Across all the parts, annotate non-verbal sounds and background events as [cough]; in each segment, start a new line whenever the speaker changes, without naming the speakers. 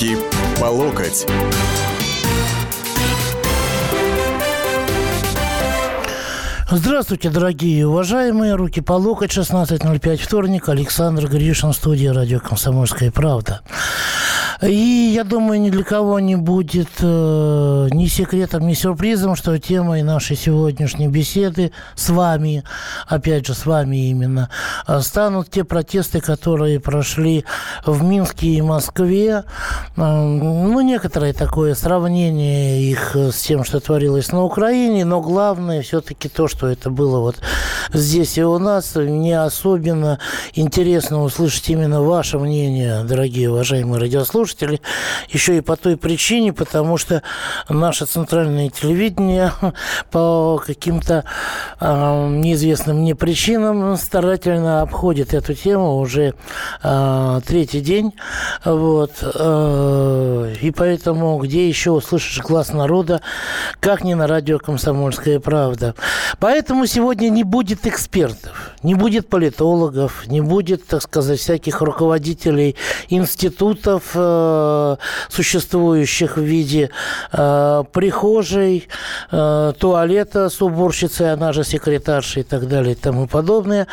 Руки по локоть.
Здравствуйте, дорогие и уважаемые. Руки по локоть, 16.05, вторник. Александр Гришин, студия радио «Комсомольская правда». И я думаю, ни для кого не будет э, ни секретом, ни сюрпризом, что темой нашей сегодняшней беседы с вами, опять же, с вами именно, э, станут те протесты, которые прошли в Минске и Москве. Э, ну, некоторое такое сравнение их с тем, что творилось на Украине, но главное все-таки то, что это было вот здесь и у нас. Мне особенно интересно услышать именно ваше мнение, дорогие уважаемые радиослушатели, слушатели, еще и по той причине, потому что наше центральное телевидение [laughs] по каким-то э, неизвестным мне причинам старательно обходит эту тему уже э, третий день. Вот. Э, и поэтому где еще услышишь глаз народа, как не на радио «Комсомольская правда». Поэтому сегодня не будет экспертов, не будет политологов, не будет, так сказать, всяких руководителей институтов, Э, существующих в виде э, прихожей, э, туалета с уборщицей, она же секретарша и так далее и тому подобное.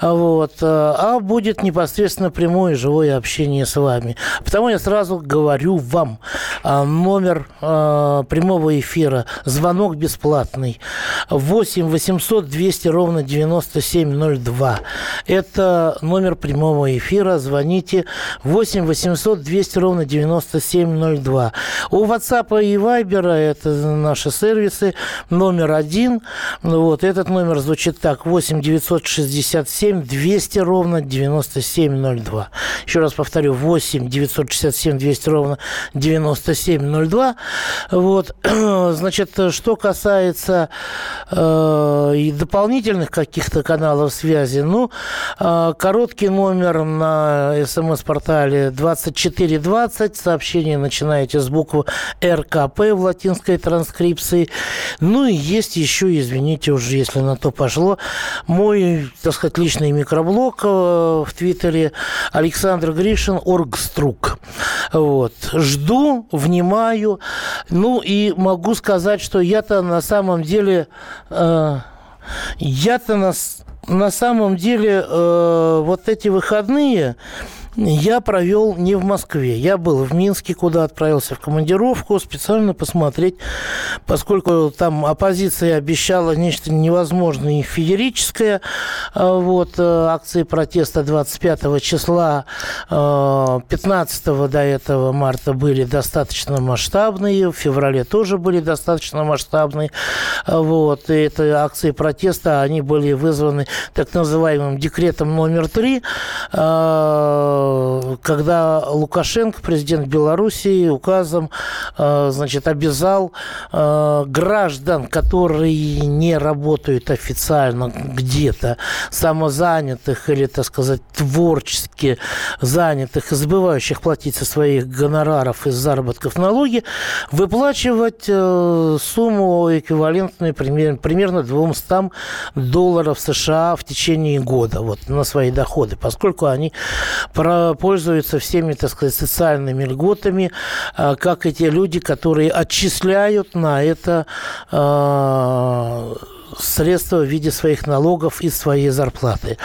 Вот. А будет непосредственно прямое живое общение с вами. Потому я сразу говорю вам номер прямого эфира, звонок бесплатный, 8 800 200 ровно 9702. Это номер прямого эфира, звоните 8 800 200 ровно ровно 9702. У WhatsApp и Viber, это наши сервисы, номер один. Вот, этот номер звучит так, 8 967 200 ровно 9702. Еще раз повторю, 8 967 200 ровно 9702. Вот, [clears throat] значит, что касается э, и дополнительных каких-то каналов связи, ну, э, короткий номер на смс-портале 2420 20. Сообщение начинаете с буквы РКП в латинской транскрипции. Ну и есть еще, извините уже, если на то пошло, мой, так сказать, личный микроблог э, в Твиттере Александр Гришин, Оргструк. Вот. Жду, внимаю. Ну и могу сказать, что я-то на самом деле... Э, я-то на, на самом деле э, вот эти выходные я провел не в Москве. Я был в Минске, куда отправился в командировку, специально посмотреть, поскольку там оппозиция обещала нечто невозможное и феерическое. А вот, э, акции протеста 25 числа, 15 э, до этого марта были достаточно масштабные, в феврале тоже были достаточно масштабные. А вот, и это акции протеста, они были вызваны так называемым декретом номер три а, когда Лукашенко, президент Белоруссии, указом э, значит, обязал э, граждан, которые не работают официально где-то, самозанятых или, так сказать, творчески занятых и забывающих платить со своих гонораров из заработков налоги, выплачивать э, сумму эквивалентную примерно, примерно 200 долларов США в течение года вот, на свои доходы, поскольку они про пользуются всеми, так сказать, социальными льготами, а, как и те люди, которые отчисляют на это а, средства в виде своих налогов и своей зарплаты.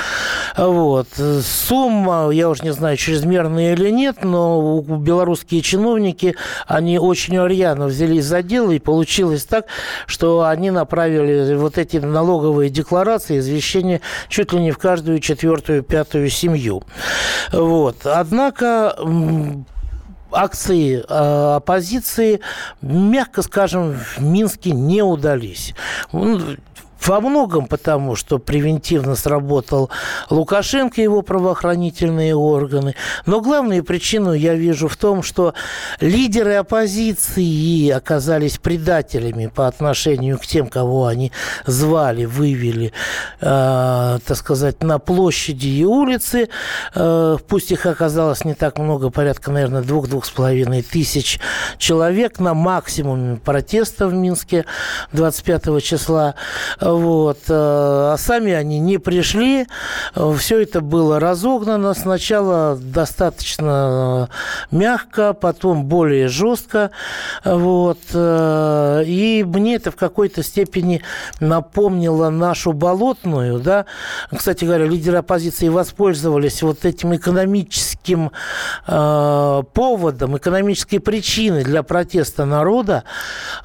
Вот. Сумма, я уже не знаю, чрезмерная или нет, но белорусские чиновники, они очень рьяно взялись за дело, и получилось так, что они направили вот эти налоговые декларации, извещения чуть ли не в каждую четвертую, пятую семью. Вот. Однако акции э, оппозиции, мягко скажем, в Минске не удались. Во многом потому, что превентивно сработал Лукашенко и его правоохранительные органы. Но главную причину я вижу в том, что лидеры оппозиции оказались предателями по отношению к тем, кого они звали, вывели, э, так сказать, на площади и улицы. Э, пусть их оказалось не так много, порядка, наверное, двух-двух с половиной тысяч человек на максимуме протеста в Минске 25 числа. Вот. А сами они не пришли. Все это было разогнано. Сначала достаточно мягко, потом более жестко. Вот. И мне это в какой-то степени напомнило нашу болотную. Да? Кстати говоря, лидеры оппозиции воспользовались вот этим экономическим э, поводом, экономической причиной для протеста народа.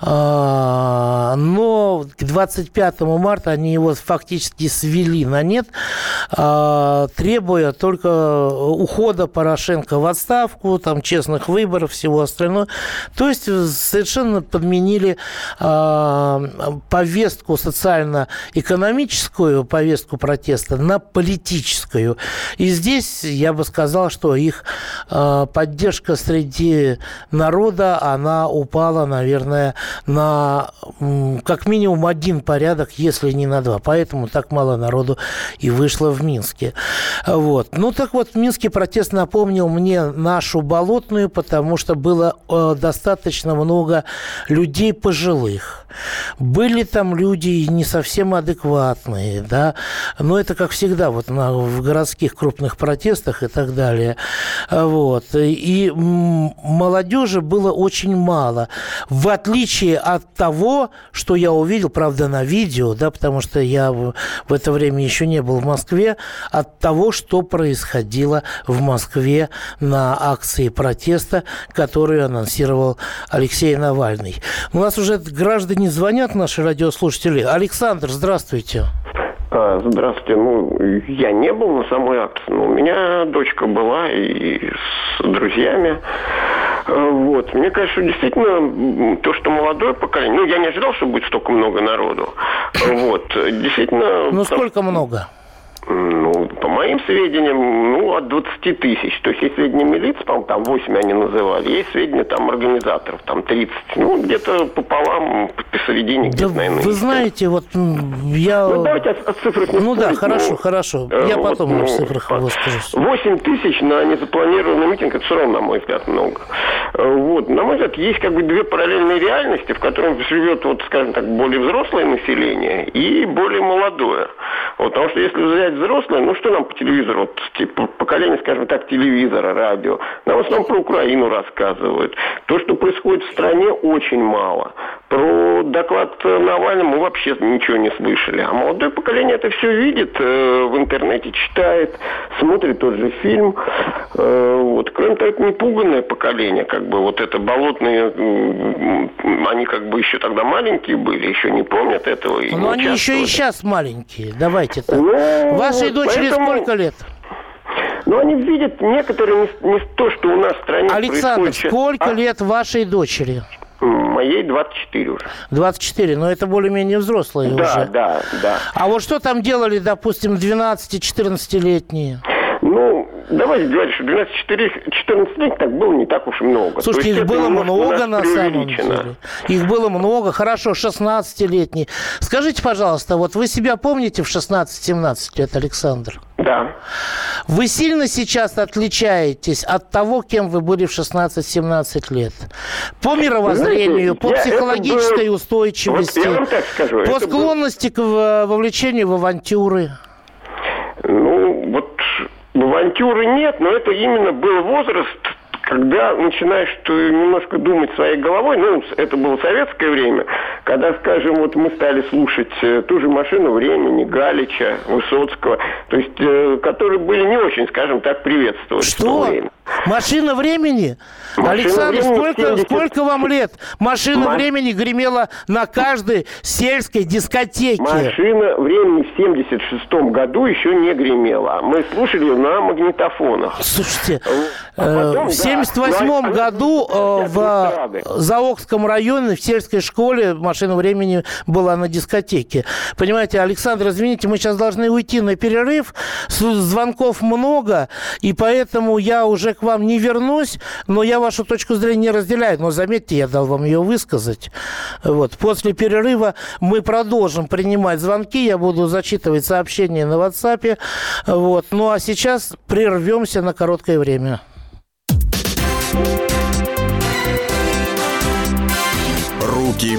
Э, но к 25 марта они его фактически свели на нет, э, требуя только ухода Порошенко в отставку, там, честных выборов, всего остального. То есть совершенно подменили э, повестку социально-экономическую, повестку протеста на политическую. И здесь я бы сказал, что их э, поддержка среди народа, она упала, наверное, на как минимум один порядок, если не на два. Поэтому так мало народу и вышло в Минске. Вот. Ну так вот, Минский протест напомнил мне нашу болотную, потому что было э, достаточно много людей пожилых. Были там люди не совсем адекватные, да, но это, как всегда, вот на, в городских крупных протестах и так далее. Вот. И молодежи было очень мало. В отличие от того, что я увидел, правда, на видео, да, потому что я в, в это время еще не был в Москве, от того, что происходило в Москве на акции протеста, которую анонсировал Алексей Навальный. У нас уже граждане звонят, наши радиослушатели. Александр, здравствуйте.
А, здравствуйте. Ну, я не был на самой акции, но у меня дочка была и с друзьями. А, вот. Мне кажется, действительно, то, что молодое поколение... Ну, я не ожидал, что будет столько много народу. Вот. Действительно...
Ну, сколько много?
Ну, по моим сведениям, ну, от 20 тысяч. То есть есть сведения милиции, по-моему, там 8 они называли. Есть сведения там организаторов, там 30. Ну, где-то пополам, посередине,
да где-то, наверное. Вы знаете, вот я...
Ну, давайте от, от цифр не
Ну, да, хорошо, ну, хорошо. Я вот, потом ну, в цифрах выскажусь.
8 тысяч на незапланированный митинг, это все равно, на мой взгляд, много. Вот. На мой взгляд, есть как бы две параллельные реальности, в которых живет, вот, скажем так, более взрослое население и более молодое. Вот, потому что если взять взрослое, ну что нам по телевизору, вот, типа, поколение, скажем так, телевизора, радио, нам в основном про Украину рассказывают. То, что происходит в стране, очень мало. Про доклад Навального мы вообще ничего не слышали. А молодое поколение это все видит, э, в интернете читает, смотрит тот же фильм. Э, вот. Кроме того, это не пуганное поколение, как бы вот это болотные, они как бы еще тогда маленькие были, еще не помнят этого.
Но ну, они еще и сейчас маленькие, давайте так. Ну, Вашей вот, дочери поэтому... сколько лет?
Но они видят некоторые не, не то, что у нас в стране
Александр, сколько а? лет вашей дочери?
Моей 24 уже.
24, но это более-менее взрослые
да,
уже.
Да, да, да.
А вот что там делали, допустим, 12-14-летние?
Ну, давайте говорить, что 12-14 лет так было не так уж и много.
Слушайте, их было много на самом деле. Их было много. Хорошо, 16-летние. Скажите, пожалуйста, вот вы себя помните в 16-17 лет, Александр?
Да.
Вы сильно сейчас отличаетесь от того, кем вы были в 16-17 лет? По мировоззрению, Знаете, по психологической был... устойчивости, вот скажу, по склонности был... к вовлечению в авантюры?
Ну, вот авантюры нет, но это именно был возраст когда начинаешь немножко думать своей головой, ну, это было советское время, когда, скажем, вот мы стали слушать э, ту же «Машину времени», Галича, Высоцкого, то есть, э, которые были не очень, скажем так, приветствовать
Что? «Машина времени»? Машина Александр, времени сколько, 70... сколько вам лет? «Машина Маш... времени» гремела на каждой сельской дискотеке.
«Машина времени» в 76 году еще не гремела. Мы слушали ее на магнитофонах.
Слушайте, а потом, э, да, 1978 году э, в Заокском районе в сельской школе машина времени была на дискотеке. Понимаете, Александр, извините, мы сейчас должны уйти на перерыв. Звонков много, и поэтому я уже к вам не вернусь, но я вашу точку зрения не разделяю. Но заметьте, я дал вам ее высказать. Вот. После перерыва мы продолжим принимать звонки. Я буду зачитывать сообщения на WhatsApp. Вот. Ну а сейчас прервемся на короткое время.
Руки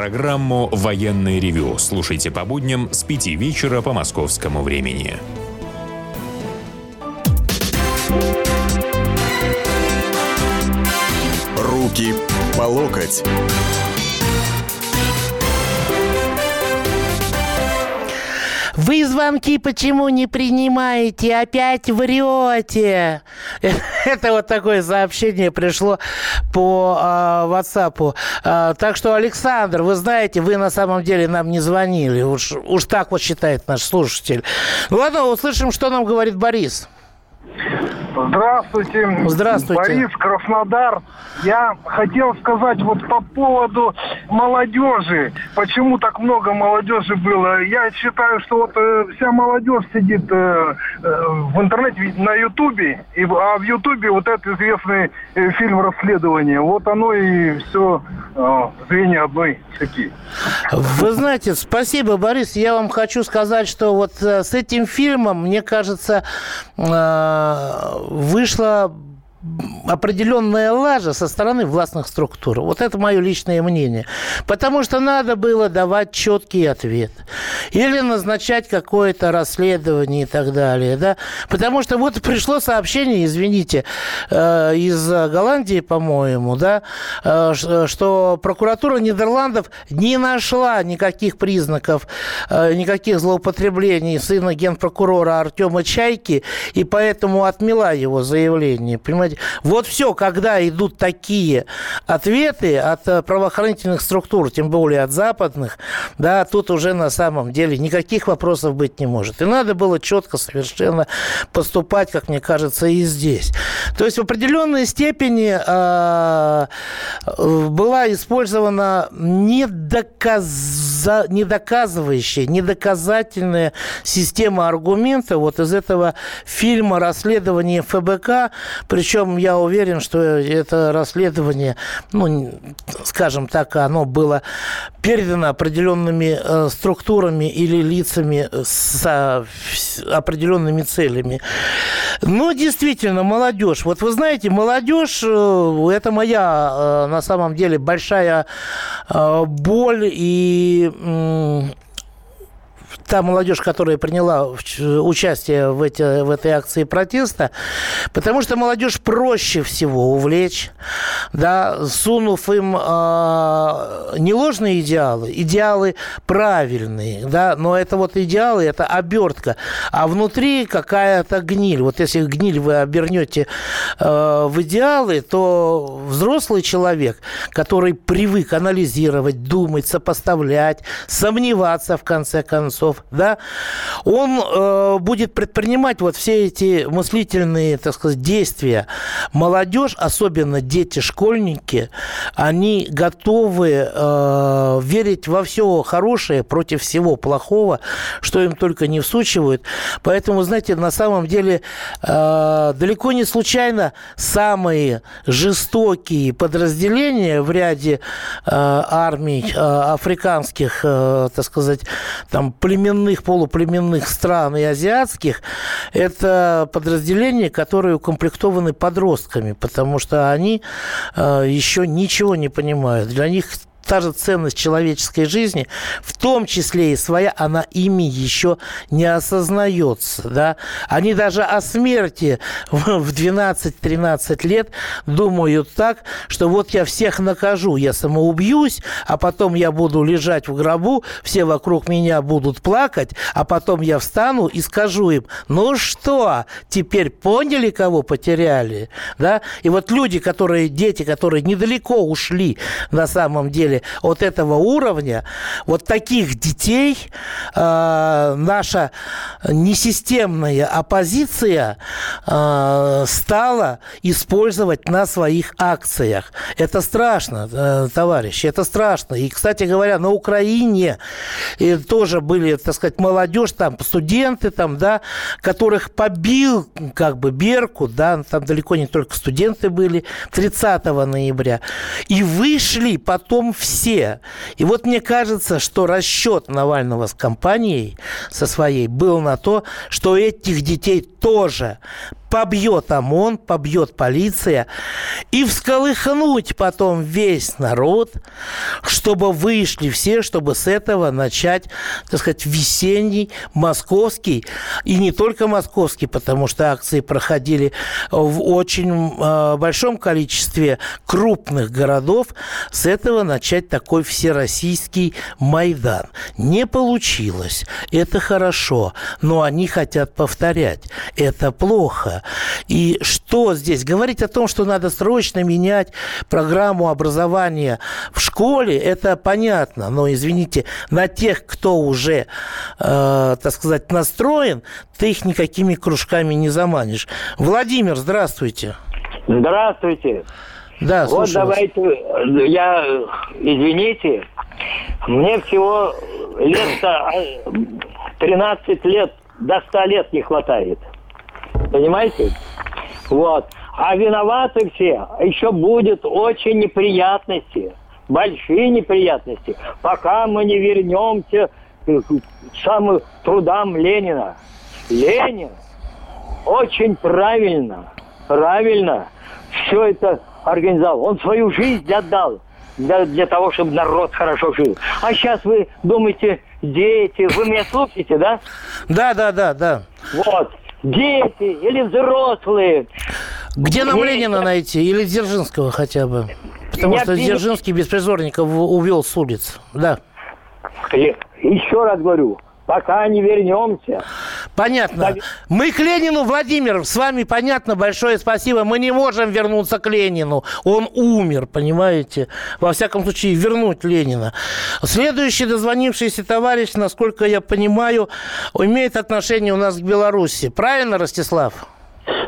Программу «Военный ревю» слушайте по будням с 5 вечера по московскому времени.
Руки по локоть.
Вы звонки почему не принимаете? Опять врете. [laughs] Это вот такое сообщение пришло по э, WhatsApp. Э, так что, Александр, вы знаете, вы на самом деле нам не звонили. Уж, уж так вот считает наш слушатель. Ладно, услышим, что нам говорит Борис.
Здравствуйте.
Здравствуйте.
Борис Краснодар. Я хотел сказать вот по поводу молодежи. Почему так много молодежи было? Я считаю, что вот э, вся молодежь сидит э, э, в интернете, на Ютубе, и, а в Ютубе вот этот известный э, фильм «Расследование». Вот оно и все э, звенья одной цепи.
Вы знаете, спасибо, Борис. Я вам хочу сказать, что вот э, с этим фильмом, мне кажется, э, вышла определенная лажа со стороны властных структур. Вот это мое личное мнение. Потому что надо было давать четкий ответ. Или назначать какое-то расследование и так далее. Да? Потому что вот пришло сообщение, извините, э, из Голландии, по-моему, да, э, что прокуратура Нидерландов не нашла никаких признаков, э, никаких злоупотреблений сына генпрокурора Артема Чайки, и поэтому отмела его заявление. Понимаете? Сказать, вот все, когда идут такие ответы от э, правоохранительных структур, тем более от западных, да, тут уже на самом деле никаких вопросов быть не может. И надо было четко совершенно поступать, как мне кажется, и здесь. То есть в определенной степени э, была использована недоказа, недоказывающая, недоказательная система аргумента вот из этого фильма «Расследование ФБК», причем причем я уверен, что это расследование, ну, скажем так, оно было передано определенными э, структурами или лицами с определенными целями. Но действительно, молодежь. Вот вы знаете, молодежь, э, это моя э, на самом деле большая боль и та молодежь, которая приняла участие в, эти, в этой акции протеста, потому что молодежь проще всего увлечь, да, сунув им э, не ложные идеалы, идеалы правильные, да, но это вот идеалы, это обертка, а внутри какая-то гниль. Вот если гниль вы обернете э, в идеалы, то взрослый человек, который привык анализировать, думать, сопоставлять, сомневаться в конце концов, да, он э, будет предпринимать вот все эти мыслительные, так сказать, действия. Молодежь, особенно дети, школьники, они готовы э, верить во все хорошее против всего плохого, что им только не всучивают. Поэтому, знаете, на самом деле э, далеко не случайно самые жестокие подразделения в ряде э, армий э, африканских, э, так сказать, там племен племенных, полуплеменных стран и азиатских, это подразделения, которые укомплектованы подростками, потому что они э, еще ничего не понимают. Для них та же ценность человеческой жизни, в том числе и своя, она ими еще не осознается. Да? Они даже о смерти в 12-13 лет думают так, что вот я всех накажу, я самоубьюсь, а потом я буду лежать в гробу, все вокруг меня будут плакать, а потом я встану и скажу им, ну что, теперь поняли, кого потеряли? Да? И вот люди, которые, дети, которые недалеко ушли на самом деле смысле вот этого уровня, вот таких детей э, наша несистемная оппозиция э, стала использовать на своих акциях. Это страшно, э, товарищи, это страшно. И, кстати говоря, на Украине и тоже были, так сказать, молодежь, там студенты, там, да, которых побил как бы Берку, да, там далеко не только студенты были, 30 ноября. И вышли потом все. И вот мне кажется, что расчет Навального с компанией, со своей, был на то, что этих детей тоже побьет ОМОН, побьет полиция, и всколыхнуть потом весь народ, чтобы вышли все, чтобы с этого начать, так сказать, весенний московский, и не только московский, потому что акции проходили в очень э, большом количестве крупных городов, с этого начать такой всероссийский Майдан. Не получилось. Это хорошо, но они хотят повторять. Это плохо. И что здесь? Говорить о том, что надо срочно менять программу образования в школе, это понятно. Но, извините, на тех, кто уже, э, так сказать, настроен, ты их никакими кружками не заманишь. Владимир, здравствуйте.
Здравствуйте.
Да,
вот давайте, я, извините, мне всего лет 13 лет, до 100 лет не хватает. Понимаете? Вот. А виноваты все. Еще будет очень неприятности. Большие неприятности. Пока мы не вернемся к самым трудам Ленина. Ленин очень правильно, правильно все это организовал. Он свою жизнь отдал для, для того, чтобы народ хорошо жил. А сейчас вы думаете, дети, вы меня слушаете, да?
Да, да, да, да.
Вот дети или взрослые.
Где нам Дети. Ленина найти? Или Дзержинского хотя бы? Потому Я что пере... Дзержинский беспризорников увел с улиц. Да.
Еще раз говорю, пока не вернемся.
Понятно. Мы к Ленину, Владимир, с вами понятно, большое спасибо. Мы не можем вернуться к Ленину. Он умер, понимаете? Во всяком случае, вернуть Ленина. Следующий дозвонившийся товарищ, насколько я понимаю, имеет отношение у нас к Беларуси. Правильно, Ростислав?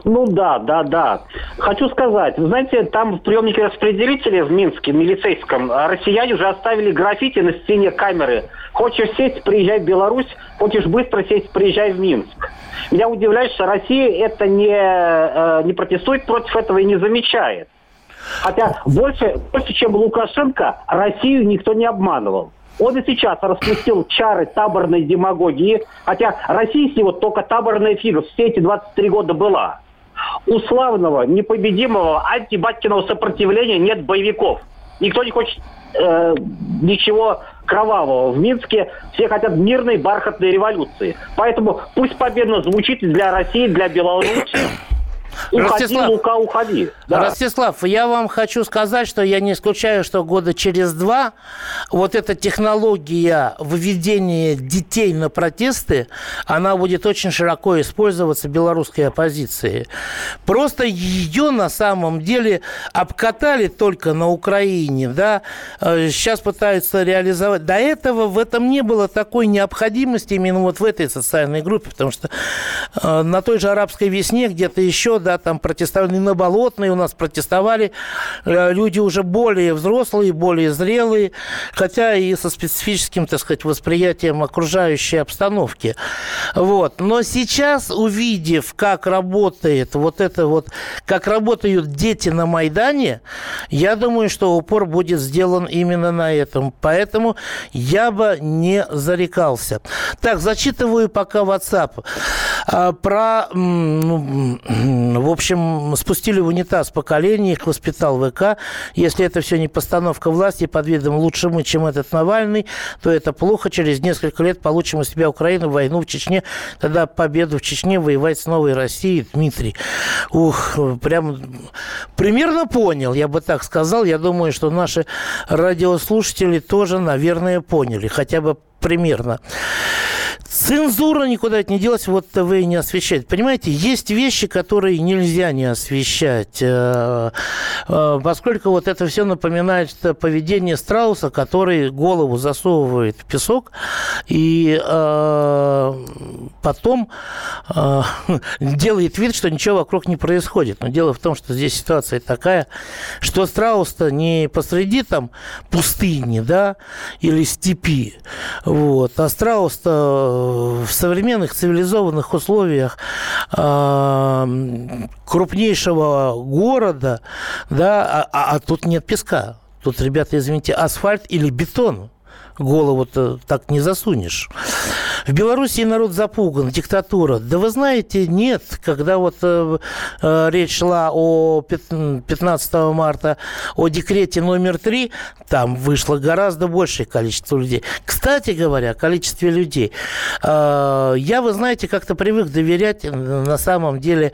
Ну да, да, да. Хочу сказать, знаете, там в приемнике распределителя в Минске, в милицейском, россияне уже оставили граффити на стене камеры. Хочешь сесть, приезжай в Беларусь, хочешь быстро сесть, приезжай в Минск. Меня удивляет, что Россия это не, э, не протестует против этого и не замечает. Хотя больше, больше, чем Лукашенко, Россию никто не обманывал. Он и сейчас распустил чары таборной демагогии, хотя Россия него только таборная фига все эти 23 года была. У славного, непобедимого антибаткиного сопротивления нет боевиков. Никто не хочет э, ничего кровавого в Минске. Все хотят мирной бархатной революции. Поэтому пусть победно звучит для России, для Беларуси.
Уходи, Ростислав, Лука, уходи. Да. Ростислав, я вам хочу сказать, что я не исключаю, что года через два вот эта технология выведения детей на протесты, она будет очень широко использоваться белорусской оппозицией. Просто ее на самом деле обкатали только на Украине, да, сейчас э, пытаются реализовать. До этого в этом не было такой необходимости именно вот в этой социальной группе, потому что э, на той же арабской весне где-то еще да, там протестовали на Болотной, у нас протестовали э, люди уже более взрослые, более зрелые, хотя и со специфическим, так сказать, восприятием окружающей обстановки. Вот. Но сейчас, увидев, как работает вот это вот, как работают дети на Майдане, я думаю, что упор будет сделан именно на этом. Поэтому я бы не зарекался. Так, зачитываю пока WhatsApp. А, про ну, в общем, спустили в унитаз поколение, их воспитал ВК. Если это все не постановка власти под видом «лучше мы, чем этот Навальный», то это плохо. Через несколько лет получим у себя Украину, войну в Чечне, тогда победу в Чечне, воевать с новой Россией. Дмитрий. Ух, прям примерно понял, я бы так сказал. Я думаю, что наши радиослушатели тоже, наверное, поняли. Хотя бы примерно. Цензура никуда не делась, вот вы не освещаете. Понимаете, есть вещи, которые нельзя не освещать, э, э, поскольку вот это все напоминает поведение страуса, который голову засовывает в песок и э, потом [laughs] делает вид, что ничего вокруг не происходит. Но дело в том, что здесь ситуация такая, что страус-то не посреди там пустыни, да, или степи, вот, а страус-то в современных цивилизованных условиях э, крупнейшего города, да, а, а, а тут нет песка. Тут, ребята, извините, асфальт или бетон голову-то так не засунешь. В Беларуси народ запуган, диктатура. Да вы знаете, нет. Когда вот э, э, речь шла о 15 марта о декрете номер 3, там вышло гораздо большее количество людей. Кстати говоря, о количестве людей. Э, я, вы знаете, как-то привык доверять э, на самом деле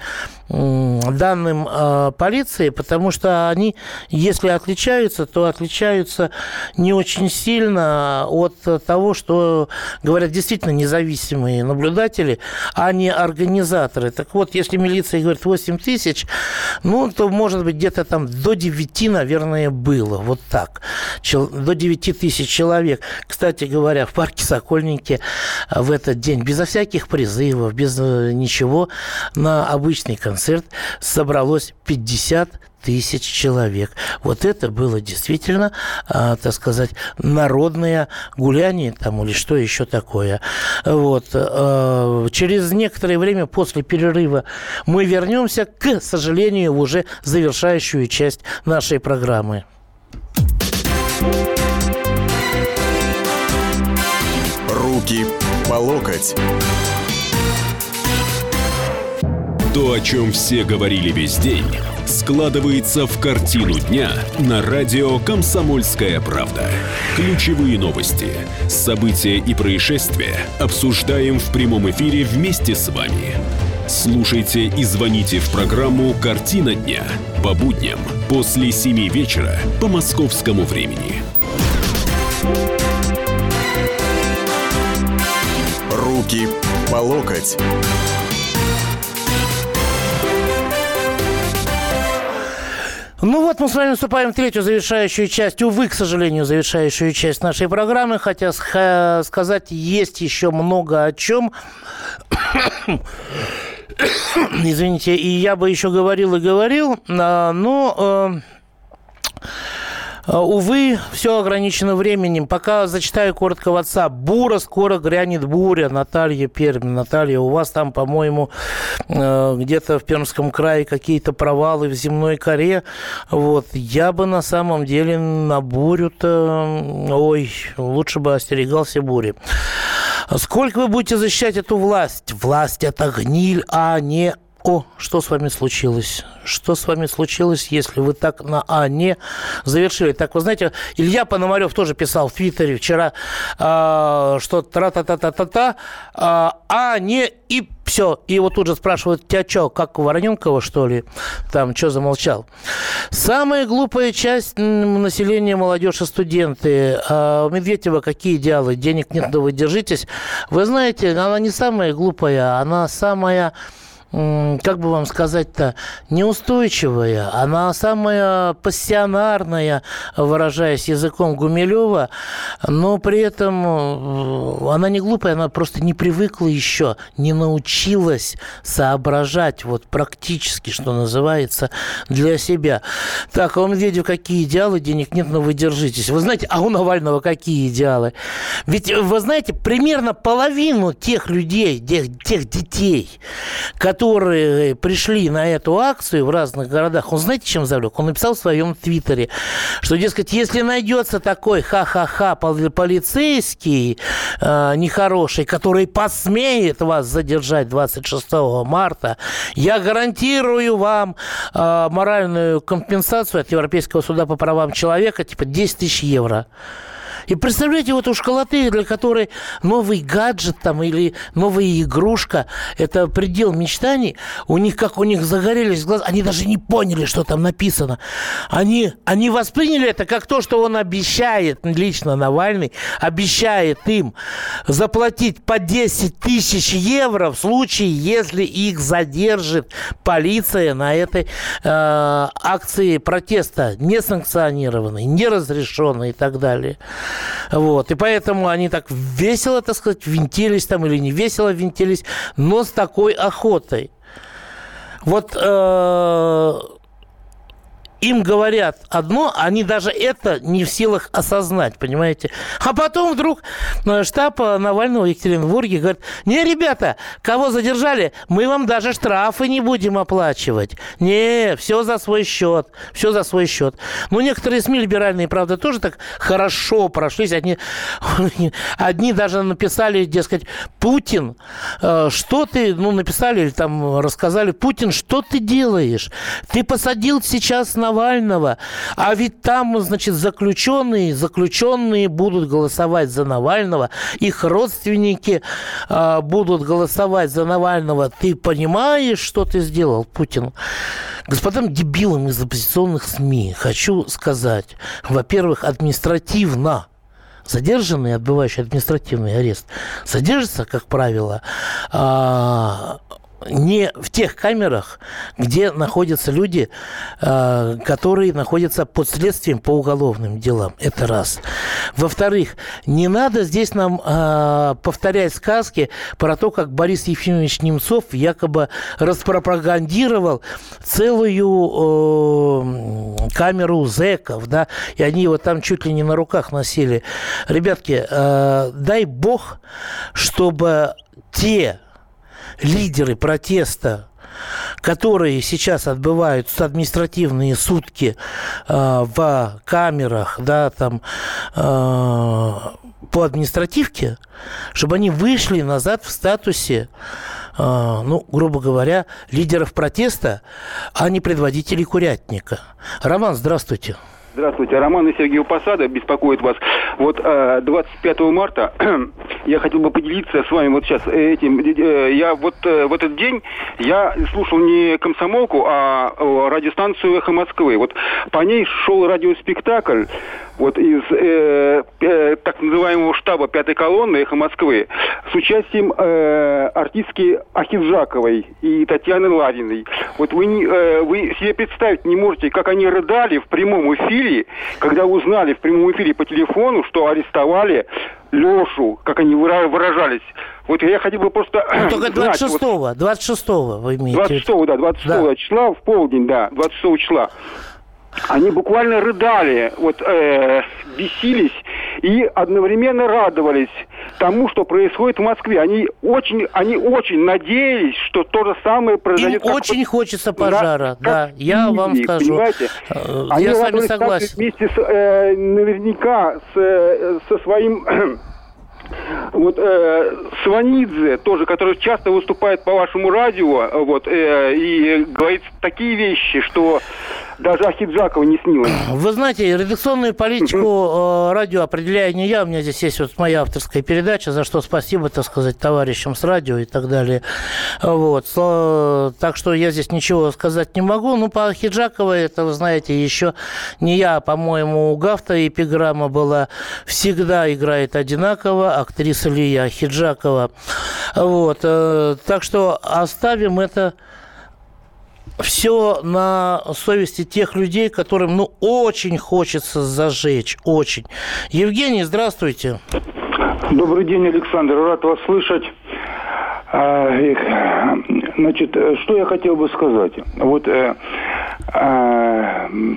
э, данным э, полиции, потому что они, если отличаются, то отличаются не очень сильно от того, что говорят действительно независимые наблюдатели, а не организаторы. Так вот, если милиция говорит 8 тысяч, ну, то, может быть, где-то там до 9, наверное, было. Вот так. До 9 тысяч человек. Кстати говоря, в парке Сокольники в этот день, безо всяких призывов, без э, ничего, на обычный концерт собралось 50 тысяч человек. Вот это было действительно, а, так сказать, народное гуляние там или что еще такое. Вот. А, через некоторое время после перерыва мы вернемся к сожалению, в уже завершающую часть нашей программы.
Руки по локоть.
То, о чем все говорили весь день – складывается в картину дня на радио «Комсомольская правда». Ключевые новости, события и происшествия обсуждаем в прямом эфире вместе с вами. Слушайте и звоните в программу «Картина дня» по будням после 7 вечера по московскому времени.
Руки по локоть.
Ну вот мы с вами вступаем в третью завершающую часть, увы, к сожалению, завершающую часть нашей программы, хотя сказать есть еще много о чем. Извините, и я бы еще говорил и говорил, а, но... Э, увы, все ограничено временем. Пока зачитаю коротко отца. Бура, скоро грянет буря. Наталья Пермь. Наталья, у вас там, по-моему, э, где-то в Пермском крае какие-то провалы в земной коре. Вот. Я бы на самом деле на бурю-то... Ой, лучше бы остерегался бури. Сколько вы будете защищать эту власть? Власть – это гниль, а не о, что с вами случилось? Что с вами случилось, если вы так на А не завершили? Так, вы знаете, Илья Пономарев тоже писал в Твиттере вчера, э, что тра-та-та-та-та-та, э, А не и все. И его тут же спрашивают, тебя что, как у Вороненкова, что ли? Там, что замолчал? Самая глупая часть населения, молодежь и студенты. А у Медведева какие идеалы? Денег нет, да вы держитесь. Вы знаете, она не самая глупая, она самая как бы вам сказать-то, неустойчивая, она самая пассионарная, выражаясь языком Гумилева, но при этом э, она не глупая, она просто не привыкла еще, не научилась соображать вот практически, что называется, для себя. Так, а у Медведева какие идеалы? Денег нет, но вы держитесь. Вы знаете, а у Навального какие идеалы? Ведь, вы знаете, примерно половину тех людей, тех, тех детей, которые которые пришли на эту акцию в разных городах, он знаете, чем завлек? Он написал в своем твиттере, что, дескать, если найдется такой ха-ха-ха полицейский э, нехороший, который посмеет вас задержать 26 марта, я гарантирую вам э, моральную компенсацию от Европейского суда по правам человека, типа 10 тысяч евро. И представляете, вот у школоты, для которой новый гаджет там или новая игрушка – это предел мечтаний, у них, как у них загорелись глаза, они даже не поняли, что там написано. Они, они восприняли это как то, что он обещает, лично Навальный, обещает им заплатить по 10 тысяч евро в случае, если их задержит полиция на этой э, акции протеста, несанкционированной, неразрешенной и так далее. Вот. И поэтому они так весело, так сказать, винтились там или не весело винтились, но с такой охотой. Вот э, им говорят одно, они даже это не в силах осознать, понимаете? А потом вдруг э, штаб Навального в Екатеринбурге говорит, не, ребята, кого задержали, мы вам даже штрафы не будем оплачивать. Не, все за свой счет, все за свой счет. Ну, некоторые СМИ либеральные, правда, тоже так хорошо прошлись. Одни, [laughs] одни даже написали, дескать, Путин, э, что ты, ну, написали или там рассказали, Путин, что ты делаешь? Ты посадил сейчас на Навального. А ведь там, значит, заключенные, заключенные будут голосовать за Навального, их родственники э, будут голосовать за Навального. Ты понимаешь, что ты сделал, Путин? Господам дебилам из оппозиционных СМИ хочу сказать, во-первых, административно задержанный, отбывающий административный арест, содержится, как правило, а, не в тех камерах, где находятся люди, э, которые находятся под следствием по уголовным делам. Это раз. Во-вторых, не надо здесь нам э, повторять сказки про то, как Борис Ефимович Немцов якобы распропагандировал целую э, камеру зэков, да, и они его там чуть ли не на руках носили. Ребятки, дай бог, чтобы те лидеры протеста, которые сейчас отбывают административные сутки э, в камерах, да, там, э, по административке, чтобы они вышли назад в статусе, э, ну, грубо говоря, лидеров протеста, а не предводителей курятника. Роман, здравствуйте.
Здравствуйте, Роман и Сергей Посада беспокоит вас. Вот 25 э, марта [clears throat] я хотел бы поделиться с вами вот сейчас этим. Э, я вот э, в этот день я слушал не комсомолку, а радиостанцию «Эхо Москвы». Вот по ней шел радиоспектакль вот из э, э, так называемого штаба пятой колонны «Эхо Москвы» с участием э, артистки Ахиджаковой и Татьяны Лариной. Вот вы, э, вы себе представить не можете, как они рыдали в прямом эфире, когда узнали в прямом эфире по телефону, что арестовали Лешу, как они выражались. Вот я хотел бы просто...
Ну, только 26-го, вот, 26-го вы имеете
26-го, да, 26 да. числа, в полдень, да, 26 числа они буквально рыдали, вот э, бесились и одновременно радовались тому, что происходит в Москве. Они очень, они очень надеялись, что то же самое произойдет.
Им очень по... хочется пожара, да, да я вам скажу. Понимаете?
Э, они я с вами согласен. Вместе с, э, наверняка с, э, со своим [clears throat] вот э, Сванидзе тоже, который часто выступает по вашему радио, вот, э, и говорит такие вещи, что даже Ахиджакова не снилось. [clears throat]
Вы знаете, редакционную политику [laughs] э, радио определяю не я. У меня здесь есть вот моя авторская передача, за что спасибо, так сказать, товарищам с радио и так далее. Вот. Так что я здесь ничего сказать не могу. Ну, по Ахиджаковой, это, вы знаете, еще не я, а, по-моему, у Гафта эпиграмма была «Всегда играет одинаково» актриса Лия Ахиджакова. Вот. Э, так что оставим это все на совести тех людей, которым, ну, очень хочется зажечь, очень. Евгений, здравствуйте.
Добрый день, Александр, рад вас слышать. А, значит, что я хотел бы сказать? Вот э, э,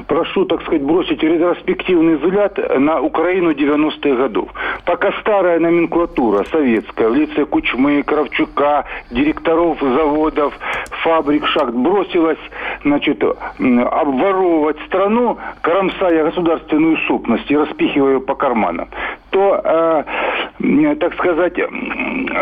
прошу, так сказать, бросить ретроспективный взгляд на Украину 90-х годов. Пока старая номенклатура советская в лице Кучмы, Кравчука, директоров заводов, фабрик, шахт бросилась, значит, обворовывать страну, кромсая государственную супность и распихивая ее по карманам, то, э, так сказать,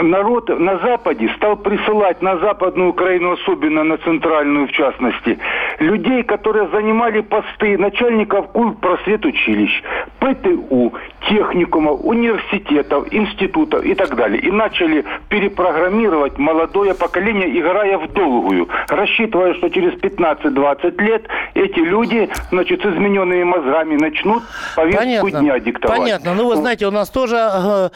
народ на Западе стал присылать на Западную Украину, особенно на центральную в частности, людей, которые занимали посты начальников культ просвет училищ, ПТУ, техникумов, университетов, институтов и так далее. И начали перепрограммировать молодое поколение, играя в долгую, рассчитывая, что через 15-20 лет эти люди, значит, с измененными мозгами начнут повестку
Понятно.
дня диктовать.
Понятно. Ну, вы знаете, у нас тоже, э,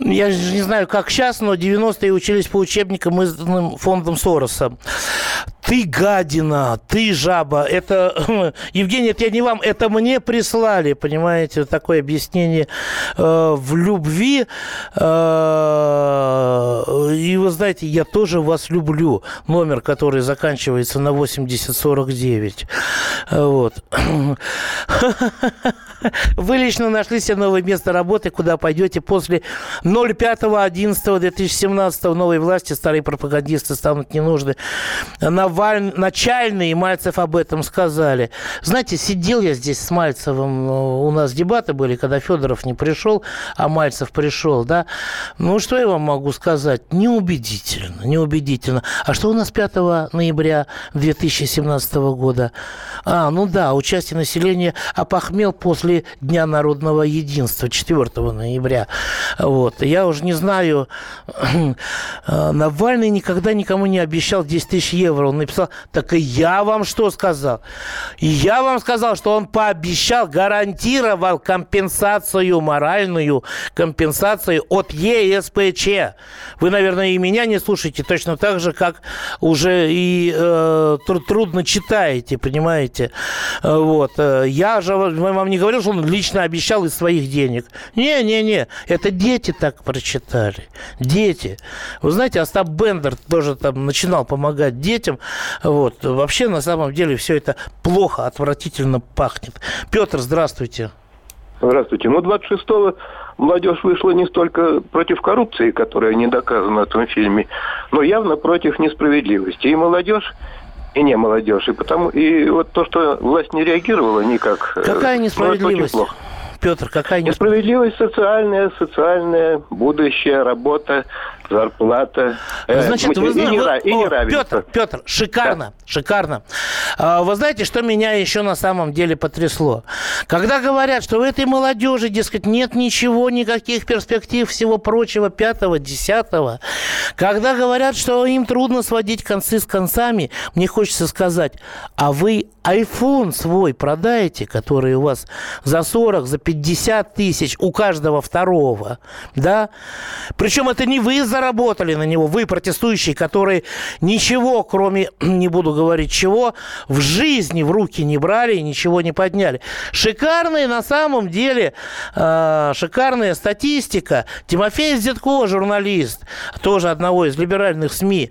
я же не знаю, как сейчас, но 90-е учились по учебникам, изданным фондом Сороса. Ты гадина, ты жаба. Это, [clears throat] Евгений, это я не вам, это мне прислали, понимаете, такое объяснение э, в любви. Э, и вы знаете, я тоже вас люблю. Номер, который заканчивается на 8049. Вот. [clears throat] [laughs] Вы лично нашли себе новое место работы, куда пойдете после 05.11.2017 новой власти. Старые пропагандисты станут не нужны. Наваль... Начальные Мальцев об этом сказали. Знаете, сидел я здесь с Мальцевым, э, у нас дебаты были, когда Федоров не пришел, а Мальцев пришел, да. Ну, что я вам могу сказать? Неубедительно, неубедительно. А что у нас 5 ноября 2017 года? А, ну да, участие населения опохмел после Дня народного единства 4 ноября. Вот. Я уже не знаю, [clears throat] Навальный никогда никому не обещал 10 тысяч евро. Он написал, так и я вам что сказал? Я вам сказал, что он пообещал, гарантировал компенсацию, моральную компенсацию от ЕСПЧ. Вы, наверное, и меня не слушаете точно так же, как уже и э, трудно читаете, понимаете? Вот. Я же вам не говорил, что он лично обещал из своих денег. Не-не-не, это дети так прочитали. Дети. Вы знаете, Остап Бендер тоже там начинал помогать детям. Вот. Вообще, на самом деле, все это плохо, отвратительно пахнет. Петр, здравствуйте.
Здравствуйте. Ну, 26-го молодежь вышла не столько против коррупции, которая не доказана в этом фильме, но явно против несправедливости. И молодежь и не молодежь. И потому и вот то, что власть не реагировала никак.
э, Какая несправедливость?
плохо.
Петр, какая
несправедливость? Социальная, социальная, будущее, работа, зарплата. э,
Значит,
и,
вы знаете,
нера- и
О. Петр, Петр, шикарно, шикарно. А, Вы знаете, что меня еще на самом деле потрясло? Когда говорят, что в этой молодежи, дескать, нет ничего, никаких перспектив, всего прочего, пятого, десятого, когда говорят, что им трудно сводить концы с концами, мне хочется сказать, а вы iPhone свой продаете, который у вас за 40, за 50 тысяч у каждого второго, да? Причем это не вы заработали на него, вы протестующие, которые ничего, кроме, [clears throat] не буду говорить чего, в жизни в руки не брали и ничего не подняли. Шикарная на самом деле, э, шикарная статистика. Тимофей Зетко, журналист, тоже одного из либеральных СМИ,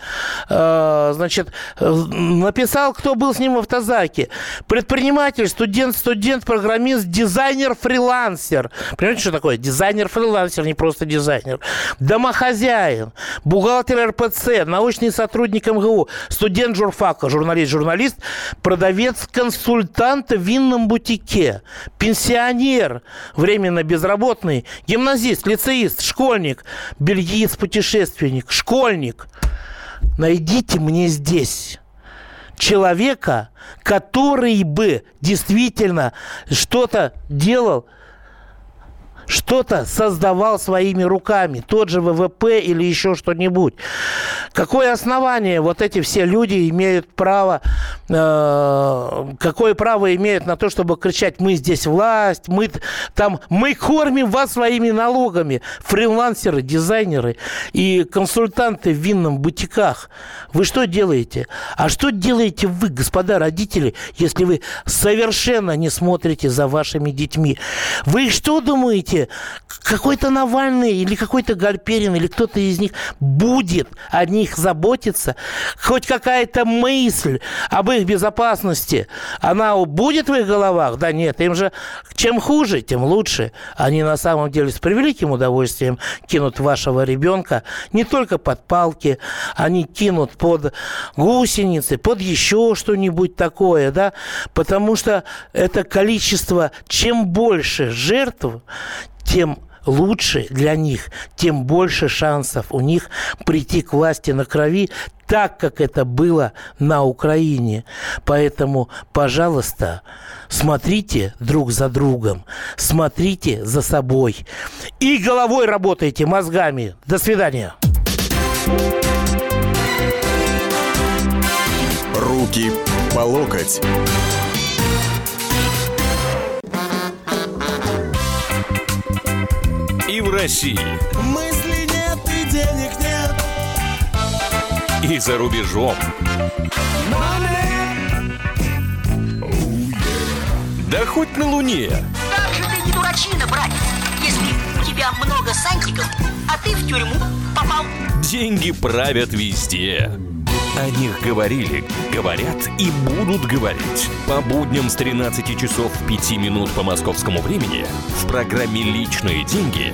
э, значит, написал, кто был с ним в автозаке. Предприниматель, студент, студент, программист, дизайнер, фрилансер. Понимаете, что такое? Дизайнер-фрилансер, не просто дизайнер. Домохозяин, бухгалтер РПЦ, научный сотрудник МГУ, студент журфака, журналист-журналист, продавец-консультант в винном бутике, пенсионер, временно безработный, гимназист, лицеист, школьник, бельгиец-путешественник, школьник. Найдите мне здесь человека, который бы действительно что-то делал, что-то создавал своими руками, тот же ВВП или еще что-нибудь. Какое основание вот эти все люди имеют право, э, какое право имеют на то, чтобы кричать, мы здесь власть, мы там, мы кормим вас своими налогами, фрилансеры, дизайнеры и консультанты в винном бутиках. Вы что делаете? А что делаете вы, господа родители, если вы совершенно не смотрите за вашими детьми? Вы что думаете, какой-то Навальный или какой-то Гальперин или кто-то из них будет о них заботиться? Хоть какая-то мысль об их безопасности, она будет в их головах? Да нет, им же чем хуже, тем лучше. Они на самом деле с превеликим удовольствием кинут вашего ребенка не только под палки, они кинут под гусеницы, под еще что-нибудь такое, да, потому что это количество, чем больше жертв, тем лучше для них, тем больше шансов у них прийти к власти на крови, так, как это было на Украине. Поэтому, пожалуйста, смотрите друг за другом, смотрите за собой и головой работайте, мозгами. До свидания.
Руки по локоть.
России.
Мысли нет и денег нет.
И за рубежом. Да хоть на Луне.
Как же ты не дурачина, братец, если у тебя много сантиков, а ты в тюрьму попал.
Деньги правят везде. О них говорили, говорят и будут говорить. По будням с 13 часов 5 минут по московскому времени в программе «Личные деньги»